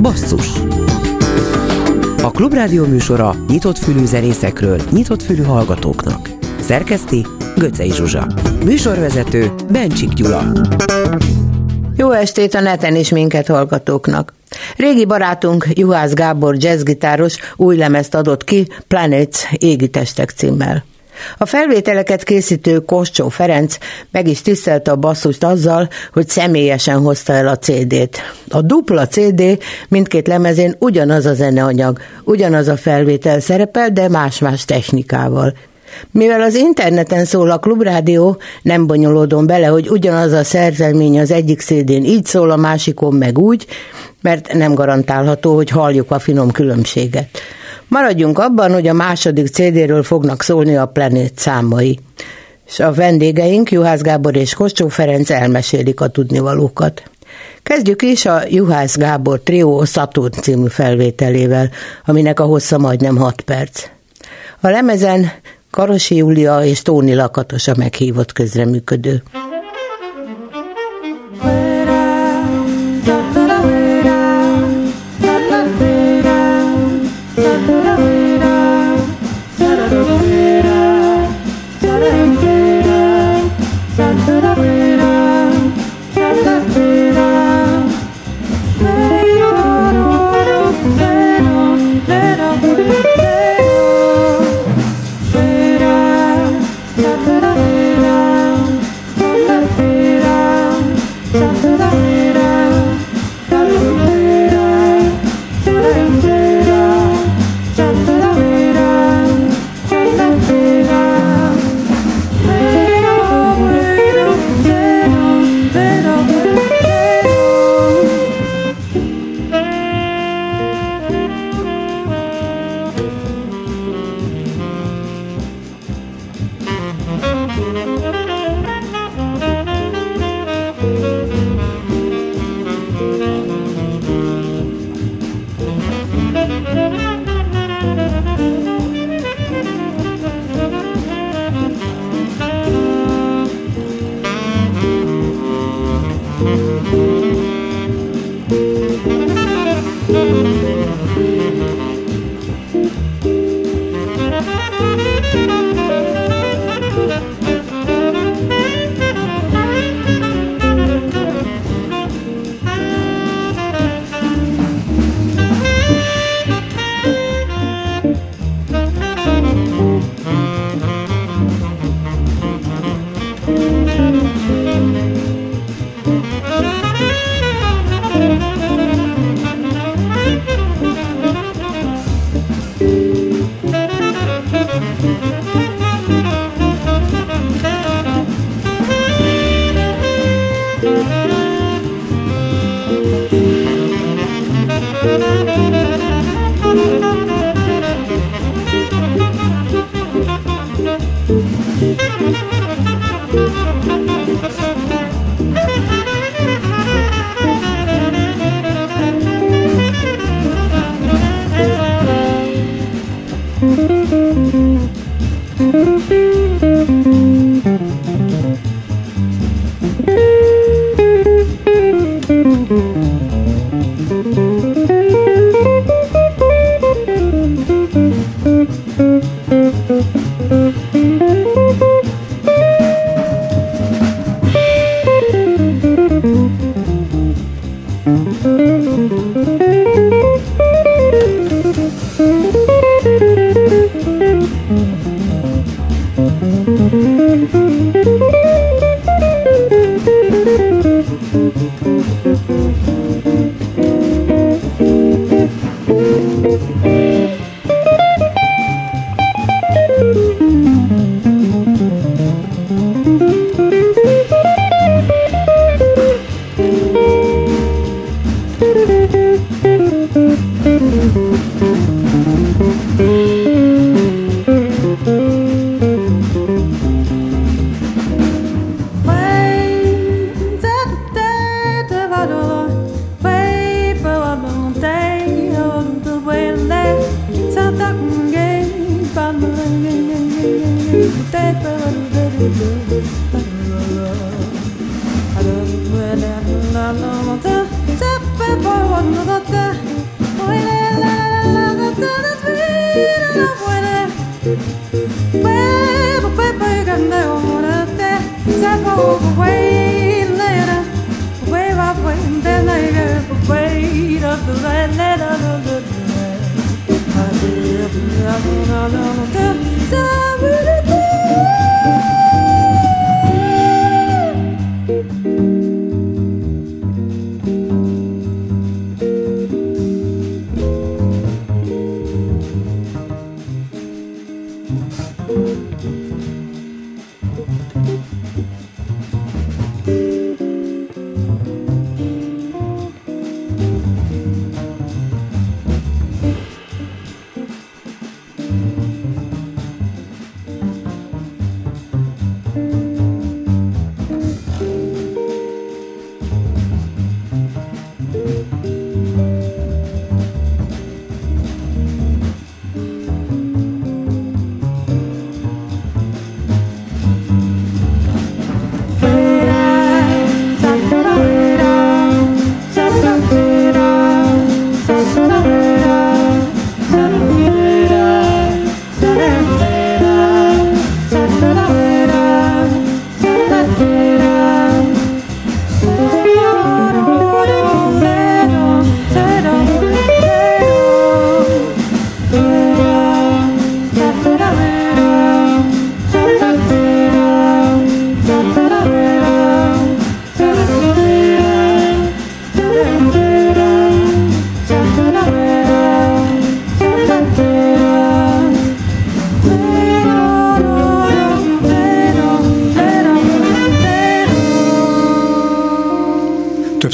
Basszus A Klubrádió műsora nyitott fülű zenészekről, nyitott fülű hallgatóknak. Szerkeszti Göcej Zsuzsa. Műsorvezető Bencsik Gyula. Jó estét a neten is minket hallgatóknak. Régi barátunk Juhász Gábor jazzgitáros új lemezt adott ki Planets égi testek címmel. A felvételeket készítő Koscsó Ferenc meg is tisztelte a basszust azzal, hogy személyesen hozta el a CD-t. A dupla CD mindkét lemezén ugyanaz a zeneanyag, ugyanaz a felvétel szerepel, de más-más technikával. Mivel az interneten szól a klubrádió, nem bonyolódom bele, hogy ugyanaz a szerzelmény az egyik szédén így szól, a másikon meg úgy, mert nem garantálható, hogy halljuk a finom különbséget. Maradjunk abban, hogy a második CD-ről fognak szólni a Planet számai. És a vendégeink, Juhász Gábor és Koscsó Ferenc elmesélik a tudnivalókat. Kezdjük is a Juhász Gábor Trio Saturn című felvételével, aminek a hossza majdnem 6 perc. A lemezen Karosi Júlia és Tóni Lakatos a meghívott közreműködő.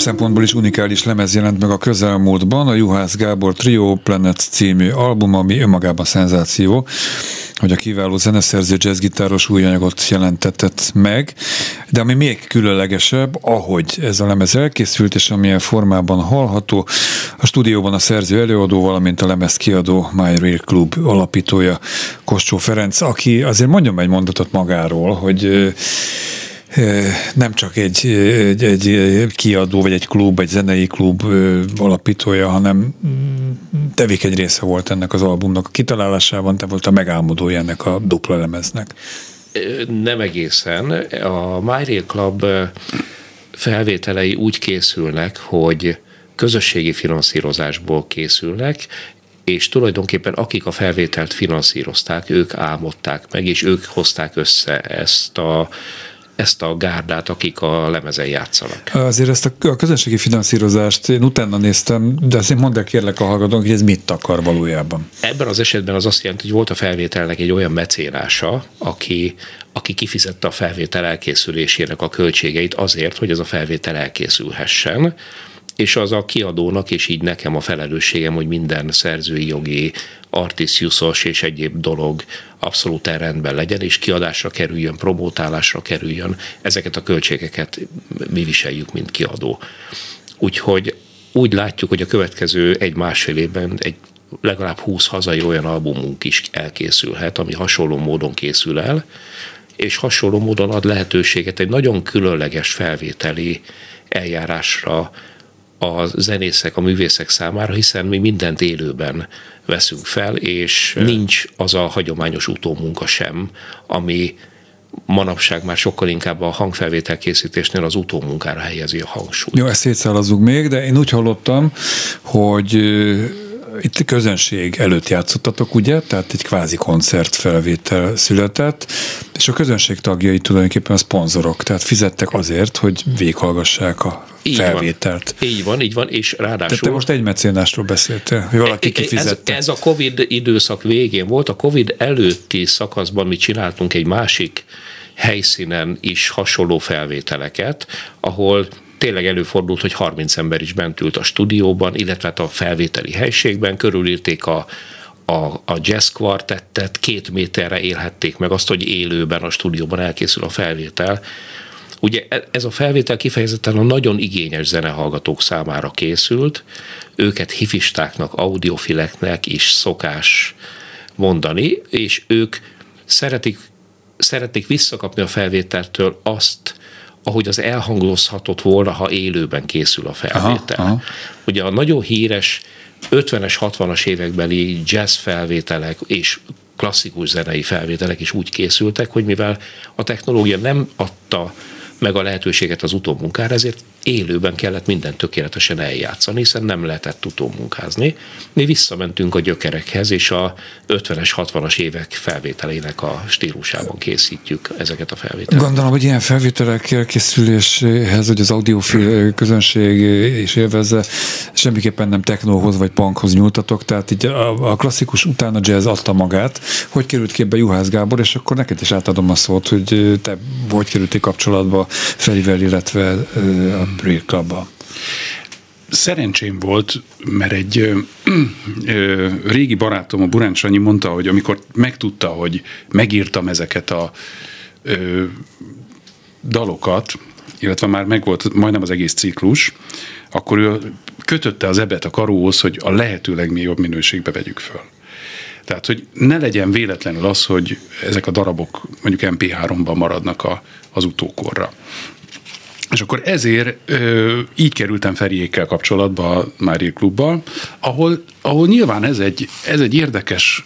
Szempontból is unikális lemez jelent meg a közelmúltban, a Juhász Gábor Trio Planet című album, ami önmagában szenzáció, hogy a kiváló zeneszerző jazzgitáros új anyagot jelentetett meg, de ami még különlegesebb, ahogy ez a lemez elkészült, és amilyen formában hallható, a stúdióban a szerző előadó, valamint a lemez kiadó My Real Club alapítója Koscsó Ferenc, aki azért mondjam egy mondatot magáról, hogy nem csak egy, egy, egy kiadó, vagy egy klub, egy zenei klub alapítója, hanem mm, tevék egy része volt ennek az albumnak. A kitalálásában te volt a megálmodója ennek a dupla lemeznek. Nem egészen. A My Club felvételei úgy készülnek, hogy közösségi finanszírozásból készülnek, és tulajdonképpen akik a felvételt finanszírozták, ők álmodták meg, és ők hozták össze ezt a ezt a gárdát, akik a lemezen játszanak. Azért ezt a közönségi finanszírozást én utána néztem, de azért mondd el kérlek a hallgatók, hogy ez mit akar valójában. Ebben az esetben az azt jelenti, hogy volt a felvételnek egy olyan mecénása, aki, aki kifizette a felvétel elkészülésének a költségeit azért, hogy ez a felvétel elkészülhessen és az a kiadónak, és így nekem a felelősségem, hogy minden szerzői jogi, artisziuszos és egyéb dolog abszolút rendben legyen, és kiadásra kerüljön, promótálásra kerüljön. Ezeket a költségeket mi viseljük, mint kiadó. Úgyhogy úgy látjuk, hogy a következő egy-másfél évben egy legalább 20 hazai olyan albumunk is elkészülhet, ami hasonló módon készül el, és hasonló módon ad lehetőséget egy nagyon különleges felvételi eljárásra, a zenészek, a művészek számára, hiszen mi mindent élőben veszünk fel, és nincs az a hagyományos utómunka sem, ami manapság már sokkal inkább a hangfelvétel készítésnél az utómunkára helyezi a hangsúlyt. Jó, ezt szétszállazzuk még, de én úgy hallottam, hogy itt közönség előtt játszottatok, ugye? Tehát egy kvázi koncertfelvétel született, és a közönség tagjai tulajdonképpen a szponzorok, tehát fizettek azért, hogy véghallgassák a így felvételt. Van. Így van, így van, és ráadásul... Tehát te most egy mecénásról beszéltél, hogy valaki kifizette. Ez, ez a Covid időszak végén volt, a Covid előtti szakaszban mi csináltunk egy másik helyszínen is hasonló felvételeket, ahol tényleg előfordult, hogy 30 ember is bent ült a stúdióban, illetve hát a felvételi helységben, körülírték a, a, a jazz kvartettet, két méterre élhették meg azt, hogy élőben a stúdióban elkészül a felvétel. Ugye e, ez a felvétel kifejezetten a nagyon igényes zenehallgatók számára készült, őket hifistáknak, audiofileknek is szokás mondani, és ők szeretik, szeretik visszakapni a felvételtől azt, ahogy az elhangozhatott volna, ha élőben készül a felvétel. Aha, aha. Ugye a nagyon híres 50-es, 60-as évekbeli jazz felvételek és klasszikus zenei felvételek is úgy készültek, hogy mivel a technológia nem adta meg a lehetőséget az utómunkára, ezért élőben kellett minden tökéletesen eljátszani, hiszen nem lehetett utómunkázni. Mi visszamentünk a gyökerekhez, és a 50-es, 60-as évek felvételének a stílusában készítjük ezeket a felvételeket. Gondolom, hogy ilyen felvételek elkészüléséhez, hogy az audiofil közönség is élvezze, semmiképpen nem technóhoz vagy punkhoz nyúltatok, tehát így a, klasszikus utána jazz adta magát. Hogy került képbe Juhász Gábor, és akkor neked is átadom a szót, hogy te hogy kerültél kapcsolatba Ferivel, illetve Real Clubba? Szerencsém volt, mert egy ö, ö, régi barátom, a Burán Sanyi mondta, hogy amikor megtudta, hogy megírtam ezeket a ö, dalokat, illetve már megvolt majdnem az egész ciklus, akkor ő kötötte az ebet a karóhoz, hogy a lehető legjobb minőségbe vegyük föl. Tehát, hogy ne legyen véletlenül az, hogy ezek a darabok mondjuk MP3-ban maradnak a, az utókorra. És akkor ezért ö, így kerültem Feriékkel kapcsolatba a Mári Klubbal, ahol, ahol nyilván ez egy, ez egy érdekes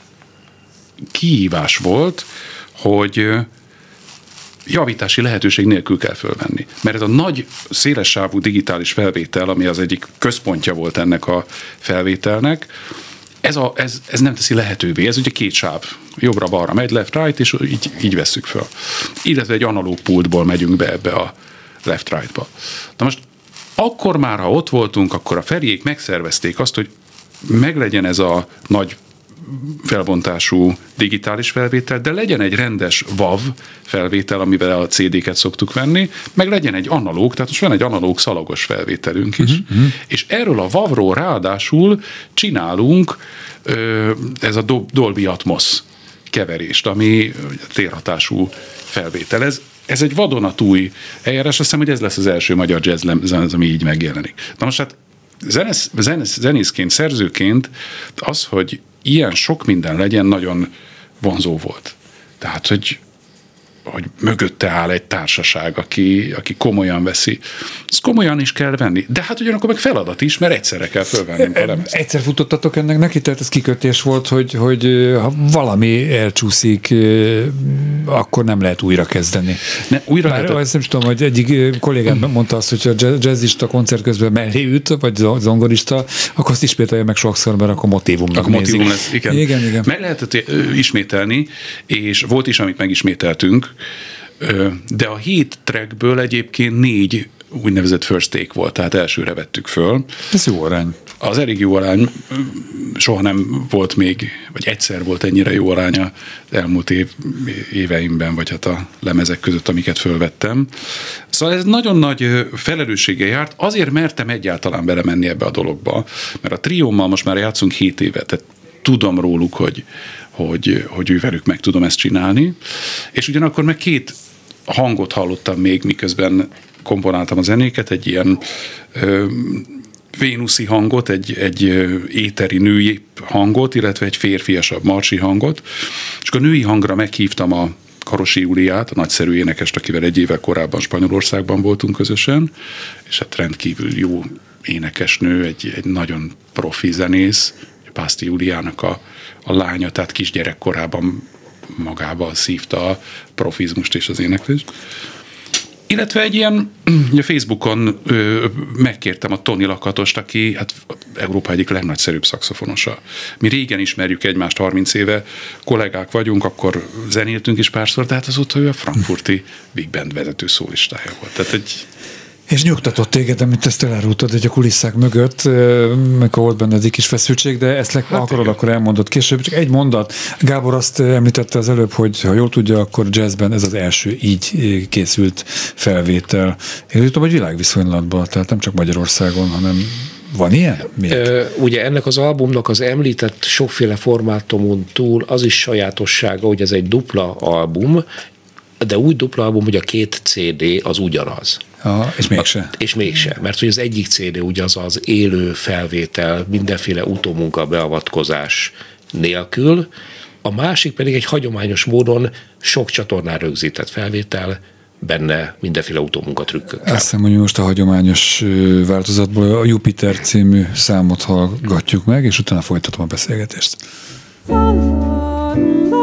kihívás volt, hogy javítási lehetőség nélkül kell fölvenni. Mert ez a nagy, szélessávú digitális felvétel, ami az egyik központja volt ennek a felvételnek, ez, a, ez, ez nem teszi lehetővé. Ez ugye két sáv. Jobbra-balra megy, left-right, és így, így vesszük föl. Illetve egy analóg pultból megyünk be ebbe a left-right-ba. Na most akkor már, ha ott voltunk, akkor a Feriék megszervezték azt, hogy meglegyen ez a nagy felbontású digitális felvétel, de legyen egy rendes WAV felvétel, amivel a CD-ket szoktuk venni, meg legyen egy analóg, tehát most van egy analóg szalagos felvételünk is, uh-huh. és erről a WAV-ról ráadásul csinálunk ez a Dolby Atmos keverést, ami térhatású felvétel. Ez, ez egy vadonatúj eljárás, azt hiszem, hogy ez lesz az első magyar jazz lemez, ami így megjelenik. Na most hát zenész, zenész, zenészként, szerzőként az, hogy ilyen sok minden legyen, nagyon vonzó volt. Tehát, hogy hogy mögötte áll egy társaság, aki, aki komolyan veszi. Ezt komolyan is kell venni. De hát ugyanakkor meg feladat is, mert egyszerre kell a lemezt. Egyszer futottatok ennek neki, tehát ez kikötés volt, hogy, hogy ha valami elcsúszik, akkor nem lehet újra kezdeni. Ne, újra Már lehet... ezt nem tudom, hogy egyik kollégám hmm. mondta azt, hogy a jazzista koncert közben mellé üt, vagy zongorista, akkor azt ismételje meg sokszor, mert akkor motivumnak akkor motivum lesz, igen. igen. igen. Meg lehetett ismételni, és volt is, amit megismételtünk, de a hét trackből egyébként négy úgynevezett first take volt, tehát elsőre vettük föl. Ez jó arány. Az elég jó arány, soha nem volt még, vagy egyszer volt ennyire jó aránya elmúlt év, éveimben, vagy hát a lemezek között, amiket fölvettem. Szóval ez nagyon nagy felelőssége járt, azért mertem egyáltalán belemenni ebbe a dologba, mert a triómmal most már játszunk 7 évet, tehát tudom róluk, hogy, hogy, hogy ővelük meg tudom ezt csinálni, és ugyanakkor meg két hangot hallottam még, miközben komponáltam a zenéket, egy ilyen ö, vénuszi hangot, egy, egy éteri női hangot, illetve egy férfiasabb marsi hangot, és a női hangra meghívtam a Karosi Júliát, a nagyszerű énekest, akivel egy évvel korábban Spanyolországban voltunk közösen, és hát rendkívül jó énekesnő, egy, egy nagyon profi zenész, Pászti Júliának a, a lánya, tehát kisgyerekkorában magába szívta a profizmust és az éneklést. Illetve egy ilyen, a Facebookon ö, megkértem a Tony Lakatost, aki hát Európa egyik legnagyszerűbb szakszofonosa. Mi régen ismerjük egymást, 30 éve kollégák vagyunk, akkor zenéltünk is párszor, de hát azóta ő a frankfurti Big Band vezető szólistája volt. Tehát egy és nyugtatott téged, amit ezt elárultad, hogy a kulisszák mögött, meg volt benne egy kis feszültség, de ezt le, hát akarod, igen. akkor elmondod később. Csak egy mondat. Gábor azt említette az előbb, hogy ha jól tudja, akkor jazzben ez az első így készült felvétel. Én tudom, hogy világviszonylatban, tehát nem csak Magyarországon, hanem van ilyen? Miért? Ugye ennek az albumnak az említett sokféle formátumon túl az is sajátossága, hogy ez egy dupla album, de úgy dupla album, hogy a két CD az ugyanaz. Ja, és mégse. A, és mégse, mert hogy az egyik CD ugye az az élő felvétel, mindenféle utómunka beavatkozás nélkül, a másik pedig egy hagyományos módon sok csatornán rögzített felvétel, benne mindenféle utómunkatrükkök. Azt hiszem, hogy most a hagyományos változatból a Jupiter című számot hallgatjuk meg, és utána folytatom a beszélgetést. follow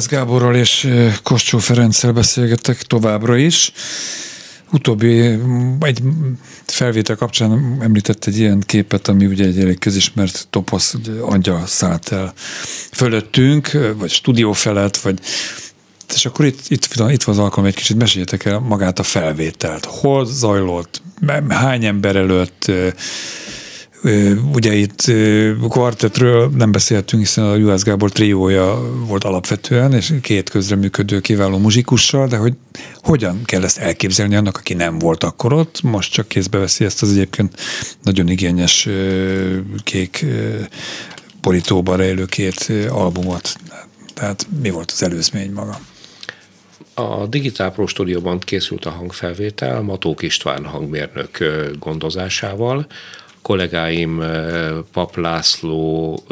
Juhász Gáborral és Koscsó Ferenccel beszélgettek továbbra is. Utóbbi egy felvétel kapcsán említett egy ilyen képet, ami ugye egy elég közismert toposz, angyal szállt el fölöttünk, vagy stúdió felett, vagy és akkor itt, itt, itt van az alkalom, egy kicsit meséljetek el magát a felvételt. Hol zajlott, hány ember előtt, Ugye itt kvartetről nem beszéltünk, hiszen a Juhász Gábor triója volt alapvetően, és két közreműködő kiváló muzsikussal, de hogy hogyan kell ezt elképzelni annak, aki nem volt akkor ott, most csak kézbe veszi ezt az egyébként nagyon igényes kék borítóban rejlő két albumot. Tehát mi volt az előzmény maga? A Digitál Pro stúdióban készült a hangfelvétel Matók István hangmérnök gondozásával, kollégáim Pap László,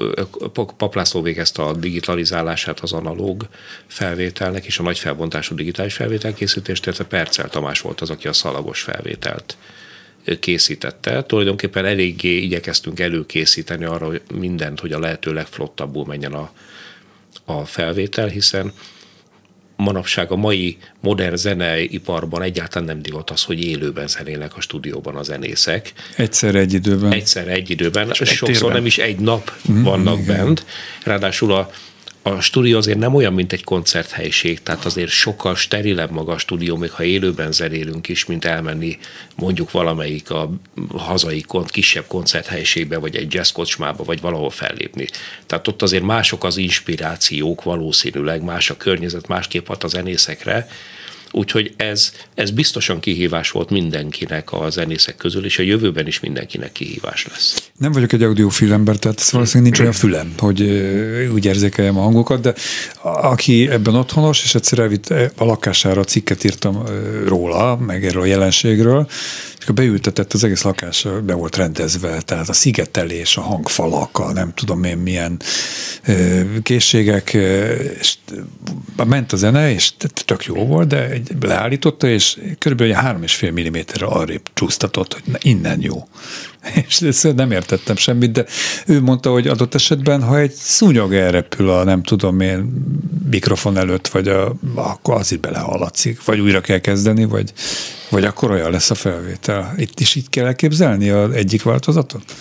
Pap László végezte a digitalizálását az analóg felvételnek, és a nagy felbontású digitális felvétel készítést, illetve Percel Tamás volt az, aki a szalagos felvételt készítette. Tulajdonképpen eléggé igyekeztünk előkészíteni arra hogy mindent, hogy a lehető legflottabbul menjen a, a felvétel, hiszen manapság a mai modern zeneiparban egyáltalán nem divat az, hogy élőben zenélnek a stúdióban a zenészek. Egyszer egy időben. Egyszer egy időben. Sokszor térben. nem is egy nap mm, vannak igen. bent. Ráadásul a a stúdió azért nem olyan, mint egy koncerthelyiség, tehát azért sokkal sterilebb maga a stúdió, még ha élőben zenélünk is, mint elmenni mondjuk valamelyik a hazai kisebb koncerthelyiségbe, vagy egy jazzkocsmába, vagy valahol fellépni. Tehát ott azért mások az inspirációk valószínűleg, más a környezet, másképp hat a zenészekre, Úgyhogy ez, ez biztosan kihívás volt mindenkinek a zenészek közül, és a jövőben is mindenkinek kihívás lesz. Nem vagyok egy audiofil ember, tehát valószínűleg nincs olyan fülem, hogy úgy érzékeljem a hangokat, de aki ebben otthonos, és egyszer elvitt a lakására cikket írtam róla, meg erről a jelenségről, akkor beültetett az egész lakás, be volt rendezve, tehát a szigetelés, a hangfalak, a nem tudom én milyen készségek, és ment a zene, és tök jó volt, de leállította, és körülbelül három és fél milliméterre arrébb csúsztatott, hogy innen jó. és ezt nem értettem semmit, de ő mondta, hogy adott esetben, ha egy szúnyog elrepül a nem tudom én mikrofon előtt, vagy a, akkor az itt belehallatszik, vagy újra kell kezdeni, vagy, vagy akkor olyan lesz a felvétel. Itt is így kell elképzelni az egyik változatot?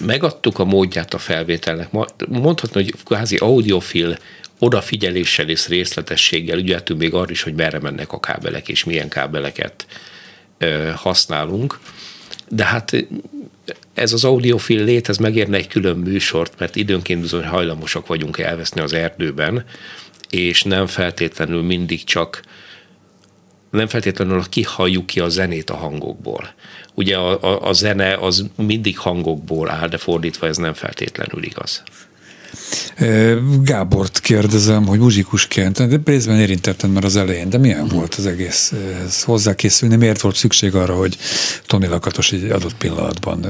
Megadtuk a módját a felvételnek. Mondhatni, hogy kvázi audiofil odafigyeléssel és részletességgel ügyeltünk még arra is, hogy merre mennek a kábelek, és milyen kábeleket használunk. De hát ez az audiofil lét, ez megérne egy külön műsort, mert időnként bizony hajlamosak vagyunk elveszni az erdőben, és nem feltétlenül mindig csak nem feltétlenül kihalljuk ki a zenét a hangokból. Ugye a, a, a zene az mindig hangokból áll, de fordítva ez nem feltétlenül igaz. Gábort kérdezem, hogy muzsikusként, de részben érintettem már az elején, de milyen volt az egész ez hozzákészülni? Miért volt szükség arra, hogy Tony Lakatos egy adott pillanatban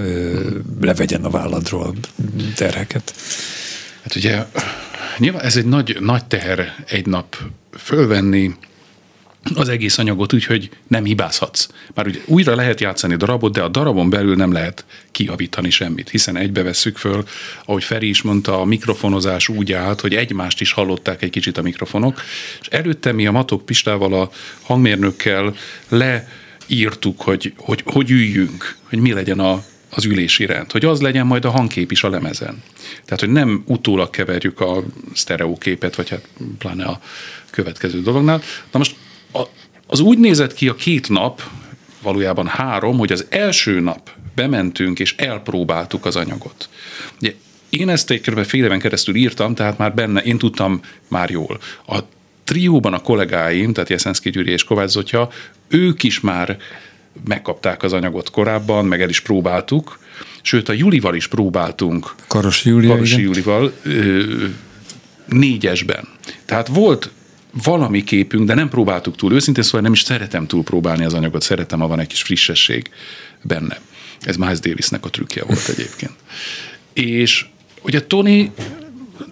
levegyen a válladról terheket? Hát ugye nyilván ez egy nagy, nagy teher egy nap fölvenni, az egész anyagot úgy, hogy nem hibázhatsz. Már ugye újra lehet játszani darabot, de a darabon belül nem lehet kiavítani semmit, hiszen egybe vesszük föl, ahogy Feri is mondta, a mikrofonozás úgy állt, hogy egymást is hallották egy kicsit a mikrofonok, és előtte mi a Matok Pistával, a hangmérnökkel leírtuk, hogy, hogy hogy üljünk, hogy mi legyen a, az ülési rend, hogy az legyen majd a hangkép is a lemezen. Tehát, hogy nem utólag keverjük a sztereóképet, vagy hát pláne a következő dolognál. Na most az úgy nézett ki a két nap, valójában három, hogy az első nap bementünk és elpróbáltuk az anyagot. Ugye én ezt egy kb. fél éven keresztül írtam, tehát már benne, én tudtam már jól. A trióban a kollégáim, tehát Jeszenszki Gyuri és Kovács Zotya, ők is már megkapták az anyagot korábban, meg el is próbáltuk, sőt a Julival is próbáltunk. Karosi Júlia, Karosi Julival ö, négyesben. Tehát volt valami képünk, de nem próbáltuk túl. Őszintén szóval nem is szeretem túl próbálni az anyagot, szeretem, ha van egy kis frissesség benne. Ez Miles Davisnek a trükkje volt egyébként. És ugye Tony,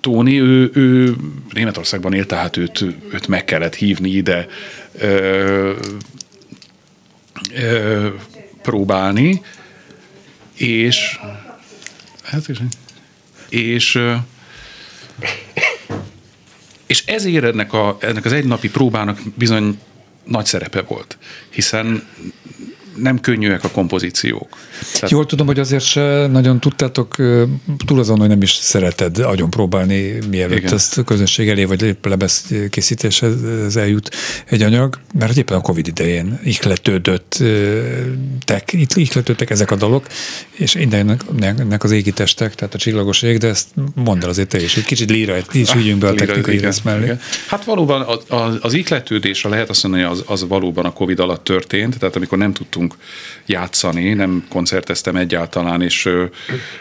Tony ő, ő Németországban élt, tehát őt, őt meg kellett hívni ide ö, ö, próbálni, és hát és, és és ezért ennek, a, ennek az egynapi próbának bizony nagy szerepe volt, hiszen nem könnyűek a kompozíciók. Tehát... Jól tudom, hogy azért se nagyon tudtátok, túl azon, hogy nem is szereted agyon próbálni, mielőtt Igen. ezt a közönség elé, vagy lebesz készítéshez eljut egy anyag, mert éppen a Covid idején ihletődött, tek, ihletődtek ezek a dalok, és ennek az égi testek, tehát a csillagos ég, de ezt mondd el azért te is, hogy kicsit líra, is ügyünk be a technikai rész mellé. Igen. Hát valóban az, az, az ihletődésre lehet azt mondani, az, az valóban a Covid alatt történt, tehát amikor nem tudtunk játszani, nem koncerteztem egyáltalán, és ö,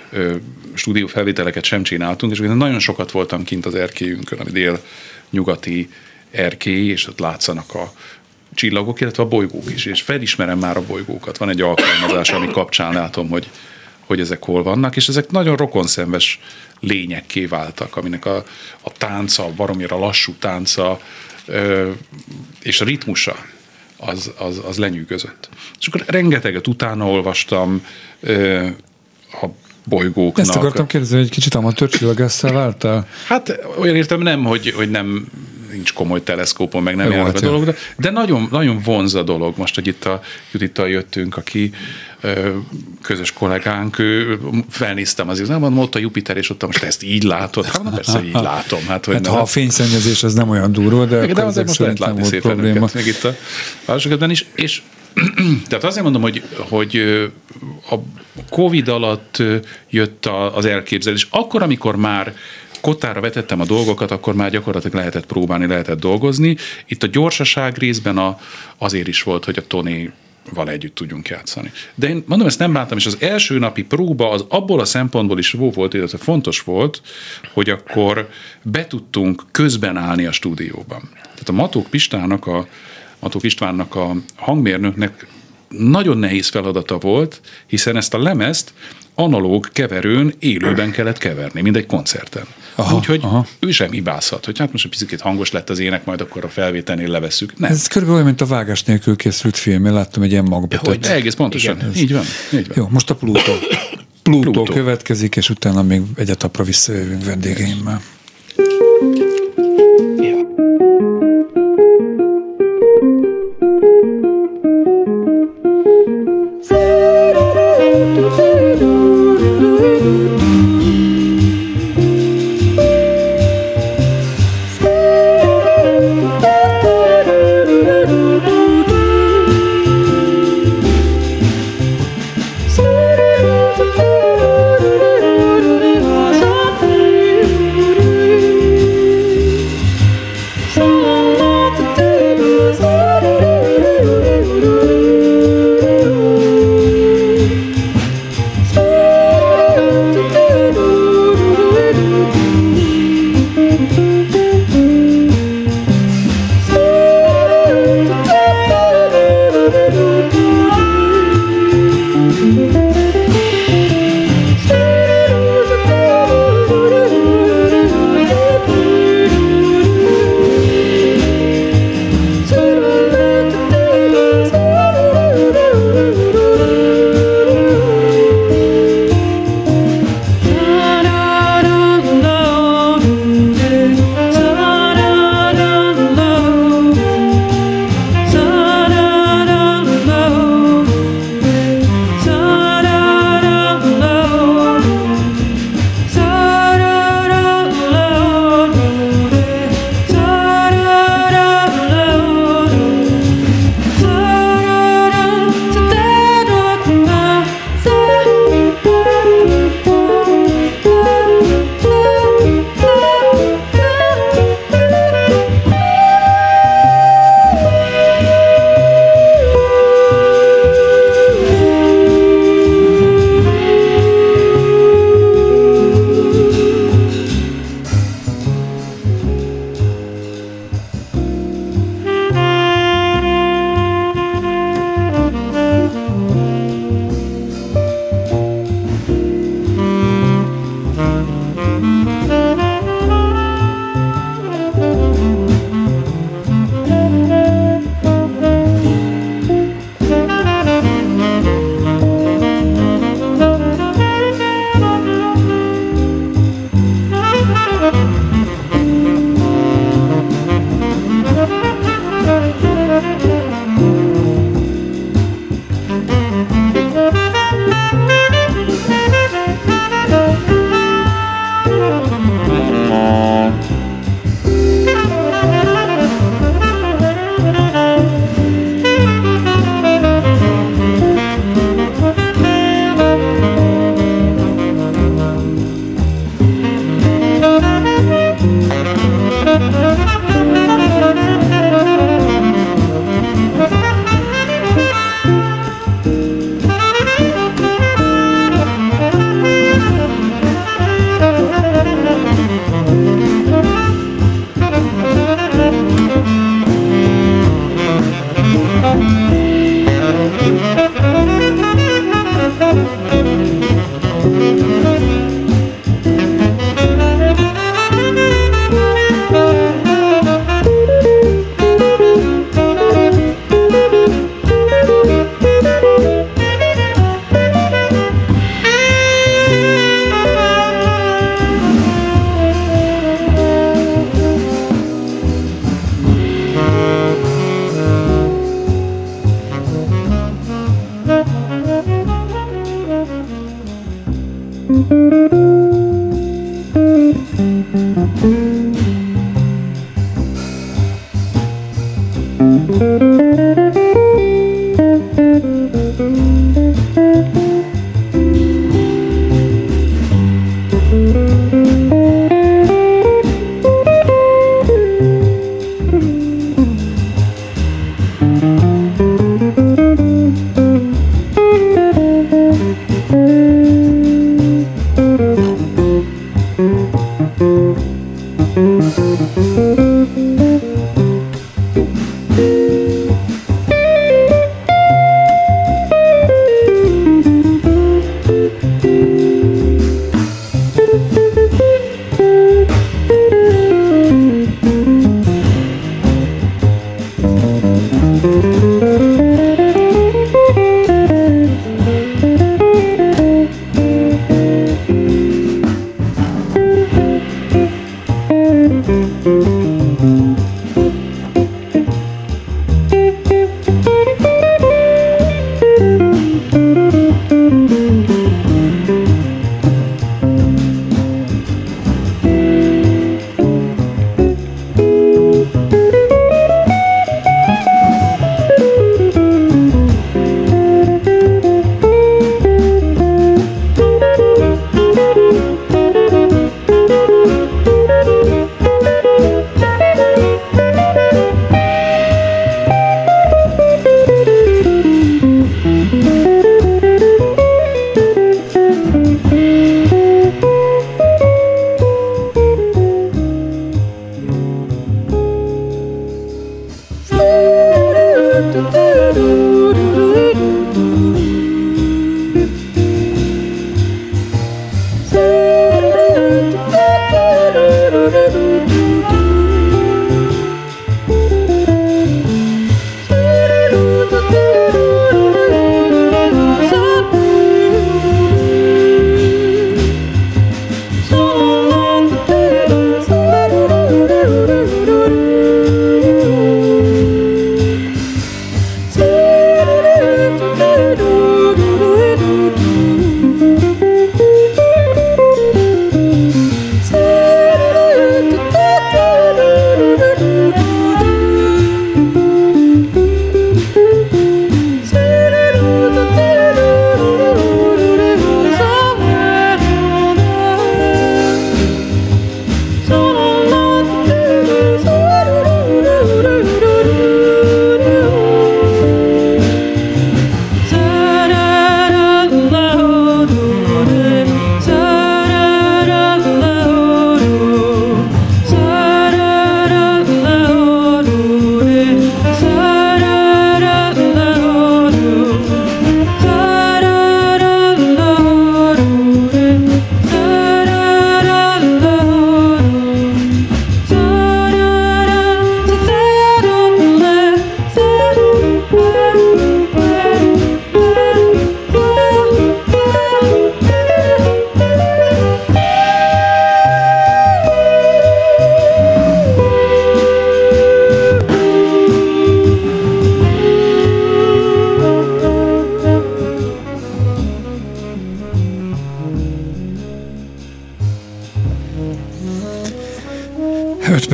ö, stúdiófelvételeket sem csináltunk, és nagyon sokat voltam kint az erkélyünkön, ami dél-nyugati erkély, és ott látszanak a csillagok, illetve a bolygók is, és felismerem már a bolygókat. Van egy alkalmazás, ami kapcsán látom, hogy, hogy ezek hol vannak, és ezek nagyon rokonszenves lényekké váltak, aminek a, a tánca, baromira lassú tánca ö, és a ritmusa az, az, az lenyűgözött. És akkor rengeteget utána olvastam a bolygóknak. Ezt akartam kérdezni, hogy egy kicsit amatőr csillagásszal váltál? Hát olyan értem nem, hogy, hogy nem nincs komoly teleszkópon, meg nem járnak a dolog, de, de nagyon, nagyon vonz a dolog. Most, hogy itt a Judittal jöttünk, aki közös kollégánk, ő, felnéztem az igazán, ott a Jupiter, és ott most ezt így látod. Hát na persze, így látom. Hát, hogy hát, ha a fényszennyezés az nem olyan durva, de, de azért most lehet látni szépen probléma. őket, még itt a városokban is, és tehát azért mondom, hogy, hogy a Covid alatt jött az elképzelés. Akkor, amikor már kotára vetettem a dolgokat, akkor már gyakorlatilag lehetett próbálni, lehetett dolgozni. Itt a gyorsaság részben a, azért is volt, hogy a Tony val együtt tudjunk játszani. De én mondom, ezt nem bántam, és az első napi próba az abból a szempontból is jó volt, illetve fontos volt, hogy akkor be tudtunk közben állni a stúdióban. Tehát a Matók Pistának, a Matók Istvánnak a hangmérnöknek nagyon nehéz feladata volt, hiszen ezt a lemezt analóg keverőn élőben kellett keverni, mint egy koncerten. Úgyhogy aha. ő sem hibázhat, hogy hát most egy picit hangos lett az ének, majd akkor a felvételnél levesszük. Nem. Ez körülbelül olyan, mint a vágás nélkül készült film, én láttam egy ilyen magbetet. Hogy, egész pontosan, Igen. Így van. Így van. Jó, most a Pluto. Plutó, Plutó. következik, és utána még egy etapra visszajövünk vendégeimmel. Öt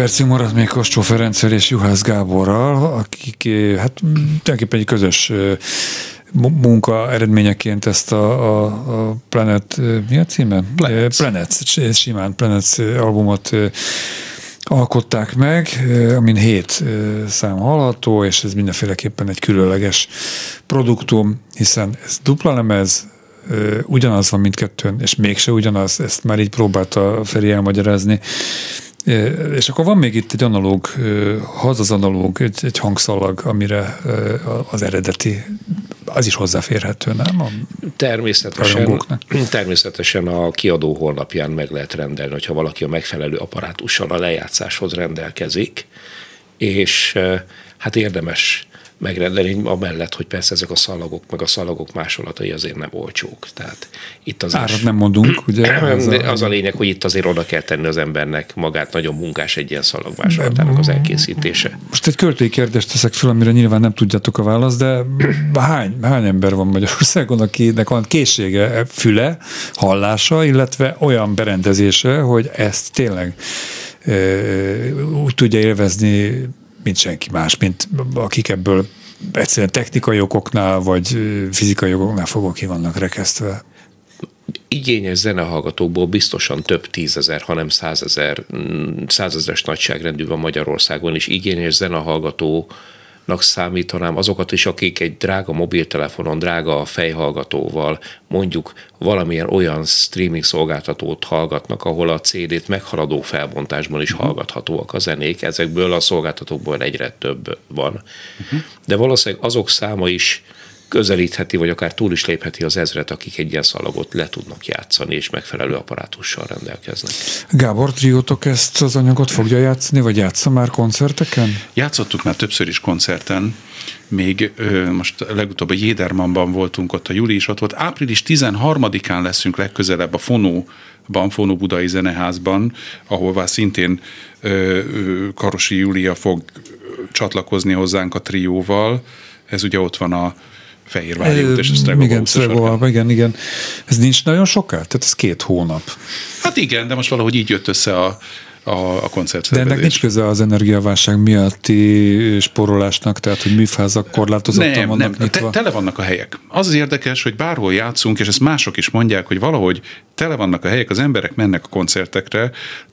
percünk maradt még Kostó Ferenccel és Juhász Gáborral, akik hát tulajdonképpen egy közös munka eredményeként ezt a, a, a Planet, mi a címe? Planets. Planets, simán Planets albumot alkották meg, amin hét szám hallható, és ez mindenféleképpen egy különleges produktum, hiszen ez dupla lemez, ugyanaz van mindkettőn, és mégse ugyanaz, ezt már így próbálta Feri elmagyarázni. És akkor van még itt egy analóg, haz az analóg, egy, egy hangszalag, amire az eredeti, az is hozzáférhető, nem? A természetesen, természetesen a kiadó honlapján meg lehet rendelni, hogyha valaki a megfelelő apparátussal a lejátszáshoz rendelkezik, és hát érdemes megrendelni, amellett, hogy persze ezek a szalagok, meg a szalagok másolatai azért nem olcsók. Tehát itt az Árat nem mondunk, ugye? Az a, az a lényeg, hogy itt azért oda kell tenni az embernek magát, nagyon munkás egy ilyen szalag másolatának az elkészítése. Most egy költői kérdést teszek fel, amire nyilván nem tudjátok a választ, de hány, hány ember van Magyarországon, akinek van készsége, füle, hallása, illetve olyan berendezése, hogy ezt tényleg úgy tudja élvezni mint senki más, mint akik ebből egyszerűen technikai okoknál, vagy fizikai okoknál fogok ki vannak rekesztve. Igényes zenehallgatókból biztosan több tízezer, hanem százezer, mm, százezeres nagyságrendű van Magyarországon, és igényes zenehallgató nak számítanám azokat is, akik egy drága mobiltelefonon, drága fejhallgatóval mondjuk valamilyen olyan streaming szolgáltatót hallgatnak, ahol a CD-t meghaladó felbontásban is uh-huh. hallgathatóak a zenék. Ezekből a szolgáltatókból egyre több van. Uh-huh. De valószínűleg azok száma is közelítheti, vagy akár túl is lépheti az ezret, akik egy ilyen szalagot le tudnak játszani, és megfelelő apparátussal rendelkeznek. Gábor, triótok ezt az anyagot fogja játszani, vagy játsza már koncerteken? Játszottuk már többször is koncerten, még ö, most legutóbb a Jédermanban voltunk, ott a Juli is ott volt. Április 13-án leszünk legközelebb a Fonó Banfonó Budai Zeneházban, ahová szintén ö, ö, Karosi Júlia fog csatlakozni hozzánk a trióval. Ez ugye ott van a Fehérvári út és a Stregova igen, Stregova, igen, igen. Ez nincs nagyon soká? Tehát ez két hónap. Hát igen, de most valahogy így jött össze a, a, a koncert. De ennek nincs köze az energiaválság miatti sporolásnak, tehát hogy műfázak korlátozottan nem, vannak nem, nyitva? Te, tele vannak a helyek. Az az érdekes, hogy bárhol játszunk, és ezt mások is mondják, hogy valahogy tele vannak a helyek, az emberek mennek a koncertekre,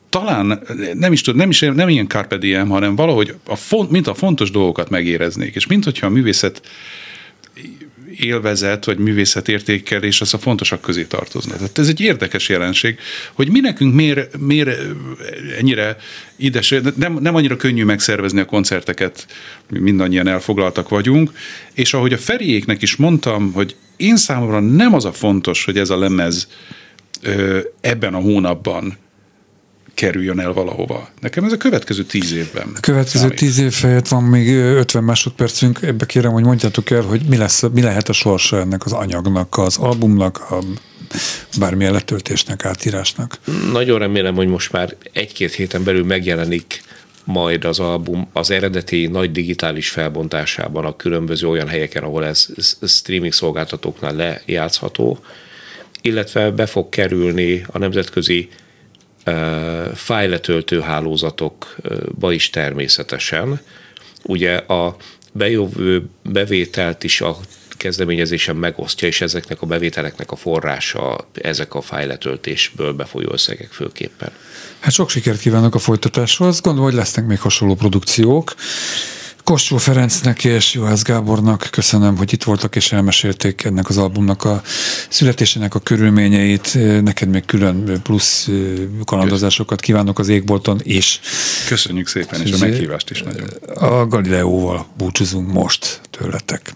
talán nem is tud, nem, is, nem ilyen carpe diem, hanem valahogy a font, mint a fontos dolgokat megéreznék. És mint hogyha a művészet élvezet vagy művészetértékelés az a fontosak közé tartozna. Tehát ez egy érdekes jelenség, hogy mi nekünk miért, miért ennyire ides, nem, nem annyira könnyű megszervezni a koncerteket, mindannyian elfoglaltak vagyunk, és ahogy a Feriéknek is mondtam, hogy én számomra nem az a fontos, hogy ez a lemez ebben a hónapban kerüljön el valahova. Nekem ez a következő tíz évben. A következő számít. tíz év helyett van még 50 másodpercünk, ebbe kérem, hogy mondjátok el, hogy mi, lesz, mi lehet a sorsa ennek az anyagnak, az albumnak, a bármilyen letöltésnek, átírásnak. Nagyon remélem, hogy most már egy-két héten belül megjelenik majd az album az eredeti nagy digitális felbontásában a különböző olyan helyeken, ahol ez streaming szolgáltatóknál lejátszható, illetve be fog kerülni a nemzetközi fájletöltő hálózatokba is természetesen. Ugye a bejövő bevételt is a kezdeményezésen megosztja, és ezeknek a bevételeknek a forrása ezek a fájletöltésből befolyó összegek főképpen. Hát sok sikert kívánok a folytatáshoz. Gondolom, hogy lesznek még hasonló produkciók. Kostó Ferencnek és Juhász Gábornak köszönöm, hogy itt voltak és elmesélték ennek az albumnak a születésének a körülményeit. Neked még külön plusz kalandozásokat kívánok az égbolton is. Köszönjük szépen, és a meghívást is nagyon. A Galileóval búcsúzunk most tőletek.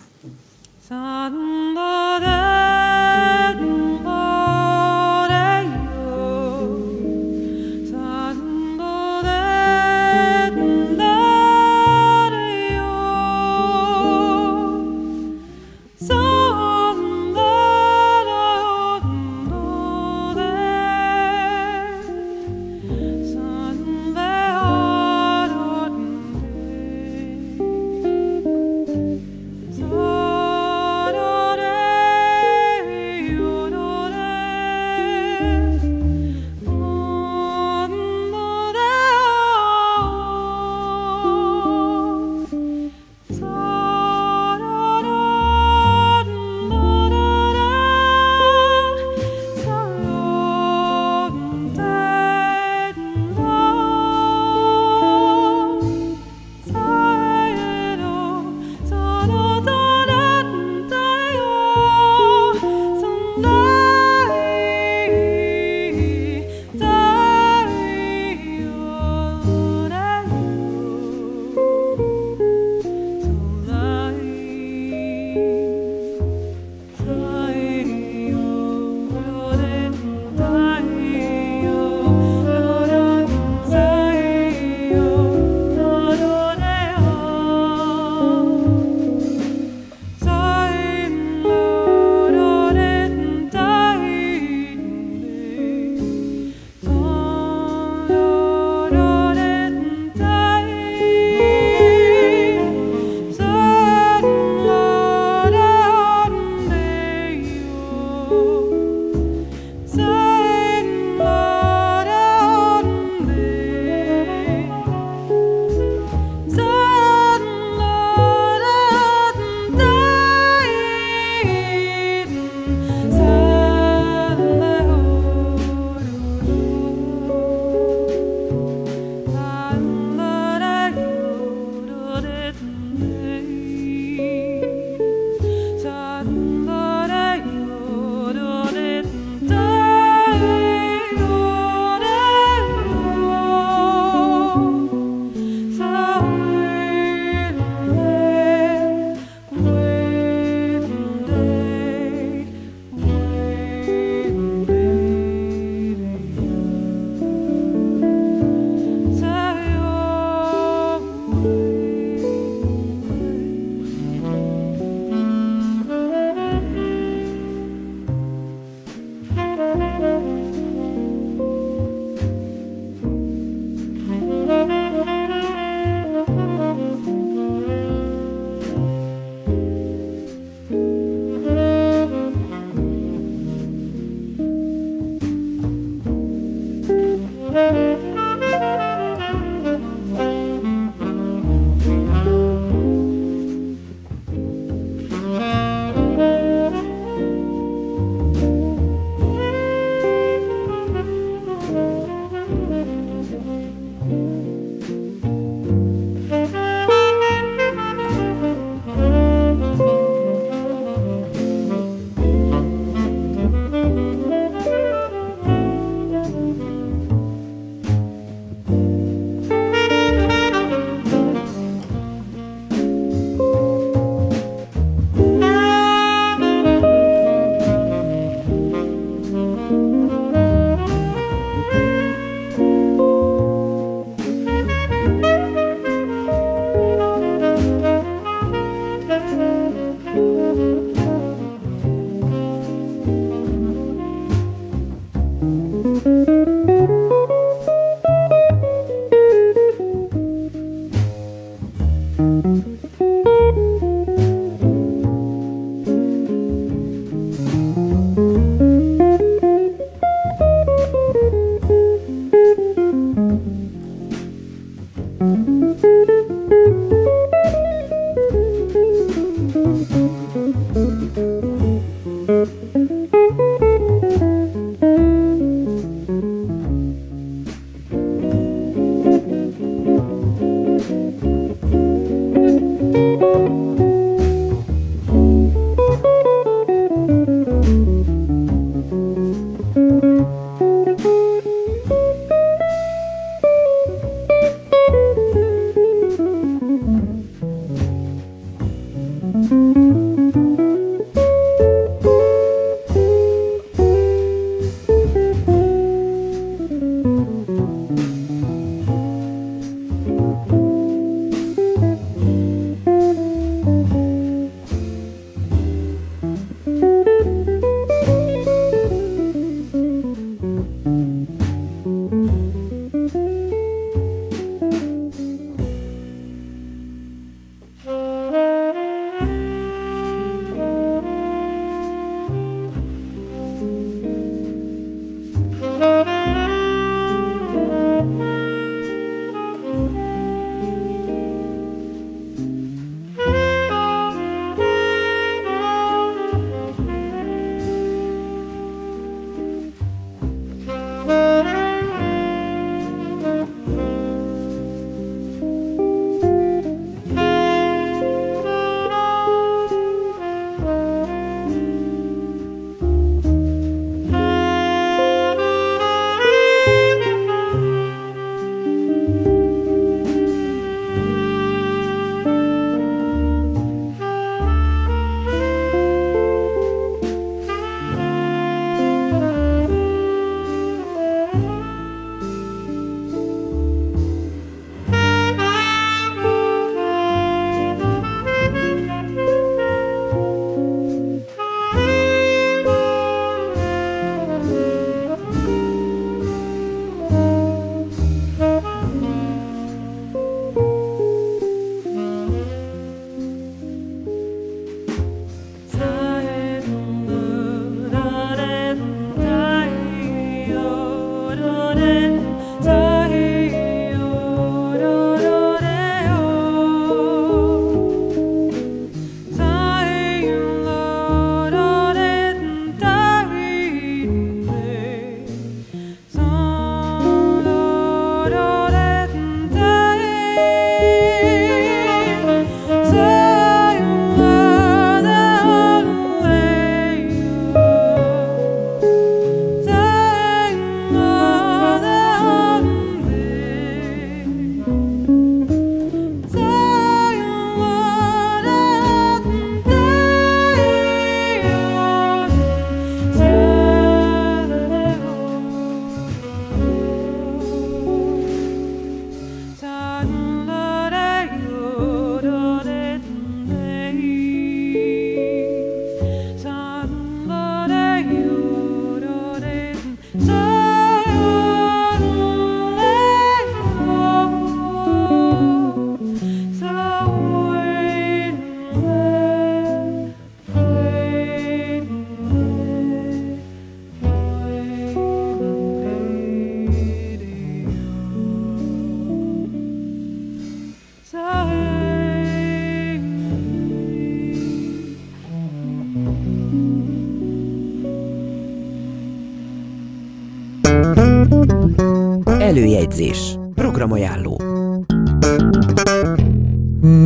Programajánló.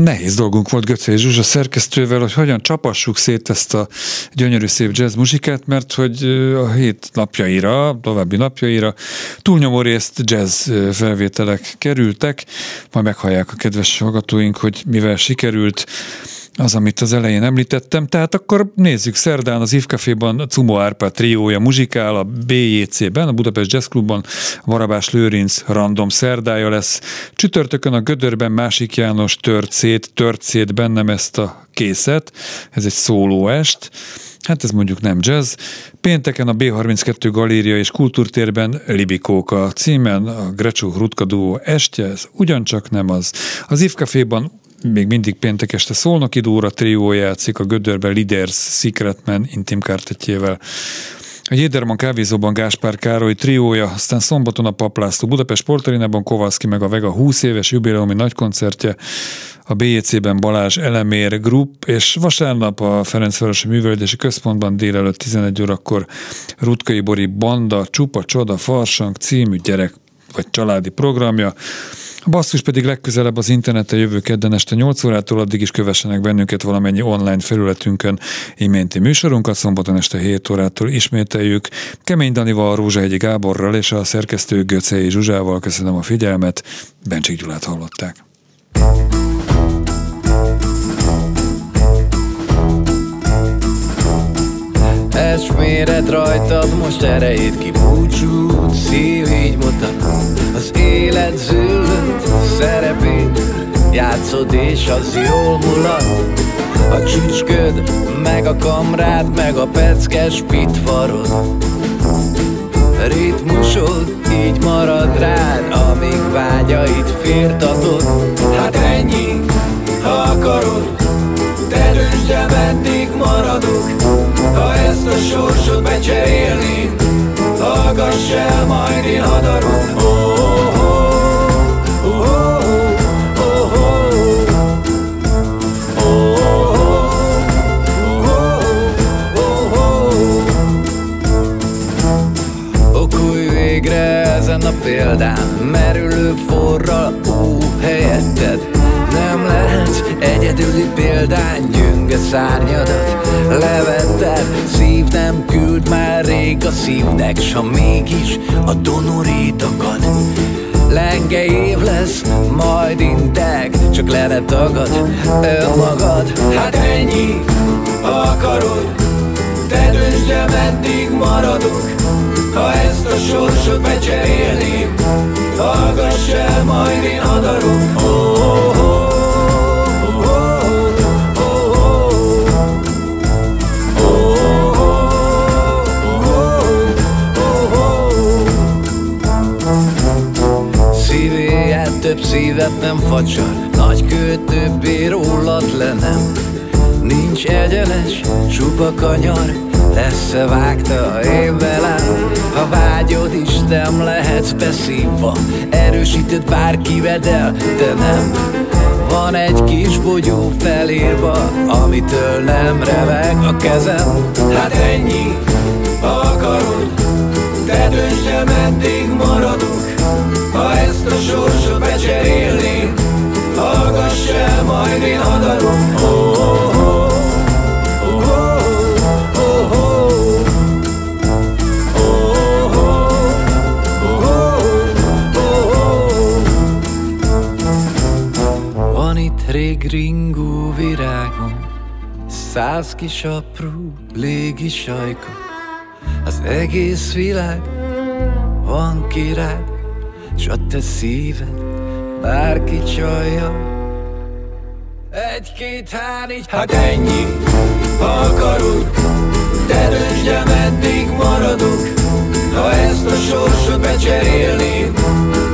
Nehéz dolgunk volt Göcé Zsuzsa szerkesztővel, hogy hogyan csapassuk szét ezt a gyönyörű szép jazz muzsikát, mert hogy a hét napjaira, további napjaira túlnyomó részt jazz felvételek kerültek, majd meghallják a kedves hallgatóink, hogy mivel sikerült az, amit az elején említettem. Tehát akkor nézzük, szerdán az Ivkaféban Cumo Árpá triója muzsikál, a BJC-ben, a Budapest Jazz Clubban Varabás Lőrinc random szerdája lesz. Csütörtökön a Gödörben Másik János tört szét bennem ezt a készet, ez egy szóló est. Hát ez mondjuk nem jazz. Pénteken a B32 Galéria és Kultúrtérben Libikóka címen a Grecsó Rutka duó estje, ez ugyancsak nem az. Az Ivkaféban még mindig péntek este Szolnoki Dóra trió játszik a Gödörben Leaders Secretman intim kártetjével. A Jéderman kávézóban Gáspár Károly triója, aztán szombaton a Paplászló Budapest Sportarinában Kovalszki meg a Vega 20 éves jubileumi nagykoncertje, a BJC-ben Balázs Elemér Group, és vasárnap a Ferencvárosi Művelődési Központban délelőtt 11 órakor Rutkai Bori Banda Csupa Csoda Farsang című gyerek vagy családi programja. A basszus pedig legközelebb az interneten jövő kedden este 8 órától addig is kövessenek bennünket valamennyi online felületünkön iménti műsorunkat, szombaton este 7 órától ismételjük. Kemény Danival, Rózsahegyi Gáborral és a szerkesztő Göcei Zsuzsával köszönöm a figyelmet, Bencsik Gyulát hallották. Eszméred rajtad, most erejét kibúcsút Szív így mutat, az élet züllött szerepét Játszod és az jól mulat. A csücsköd, meg a kamrád, meg a peckes pitvarod. Ritmusod így marad rád, amíg vágyait firtatod. Hát ennyi, ha akarod, te döntsd el, meddig maradok Ha ezt a sorsot becserélném Hallgass el, majd én hadarom oh, oh, oh, oh, ezen a példán Merülő forral, ú, helyetted Lehetsz egyedüli példány Gyönge szárnyadat. Levetted Szív nem küld már rég a szívnek S ha mégis a donorét akad Lenge év lesz, majd integ Csak le ne tagad önmagad. Hát ennyi, ha akarod Te döntsd el, meddig maradok. Ha ezt a sorsot becserélném Hallgass el, majd én hadarom oh, oh, oh. Szívet nem facsar Nagy kő többé rólad le nem. Nincs egyenes, csupa kanyar Lesz-e vágta én velem? Ha vágyod is nem lehetsz beszívva Erősített bárkivel, de, de nem. Van egy kis bogyó felírva Amitől nem reveg a kezem. Hát ennyi, ha akarod Te döntsd el, meddig maradok Ha ezt a sorsot becserélném Hallgass el, majd én hadarom oh, oh, oh. Rég ringó virágom Száz kis apró légi sajka Az egész világ van király S a te szíved bárki csalja. Egy-két hár így, hát ennyi, ha akarod Te döntsd el, meddig maradok Ha ezt a sorsot becserélném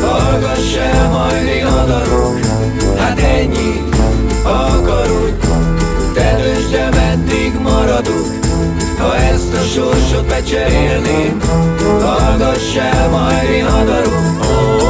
Hallgass el, majd én hadarom Hát ennyi, ha akarod Te döntsd el, meddig maradok Ha ezt a sorsot becserélném Hallgass el, majd én hadarom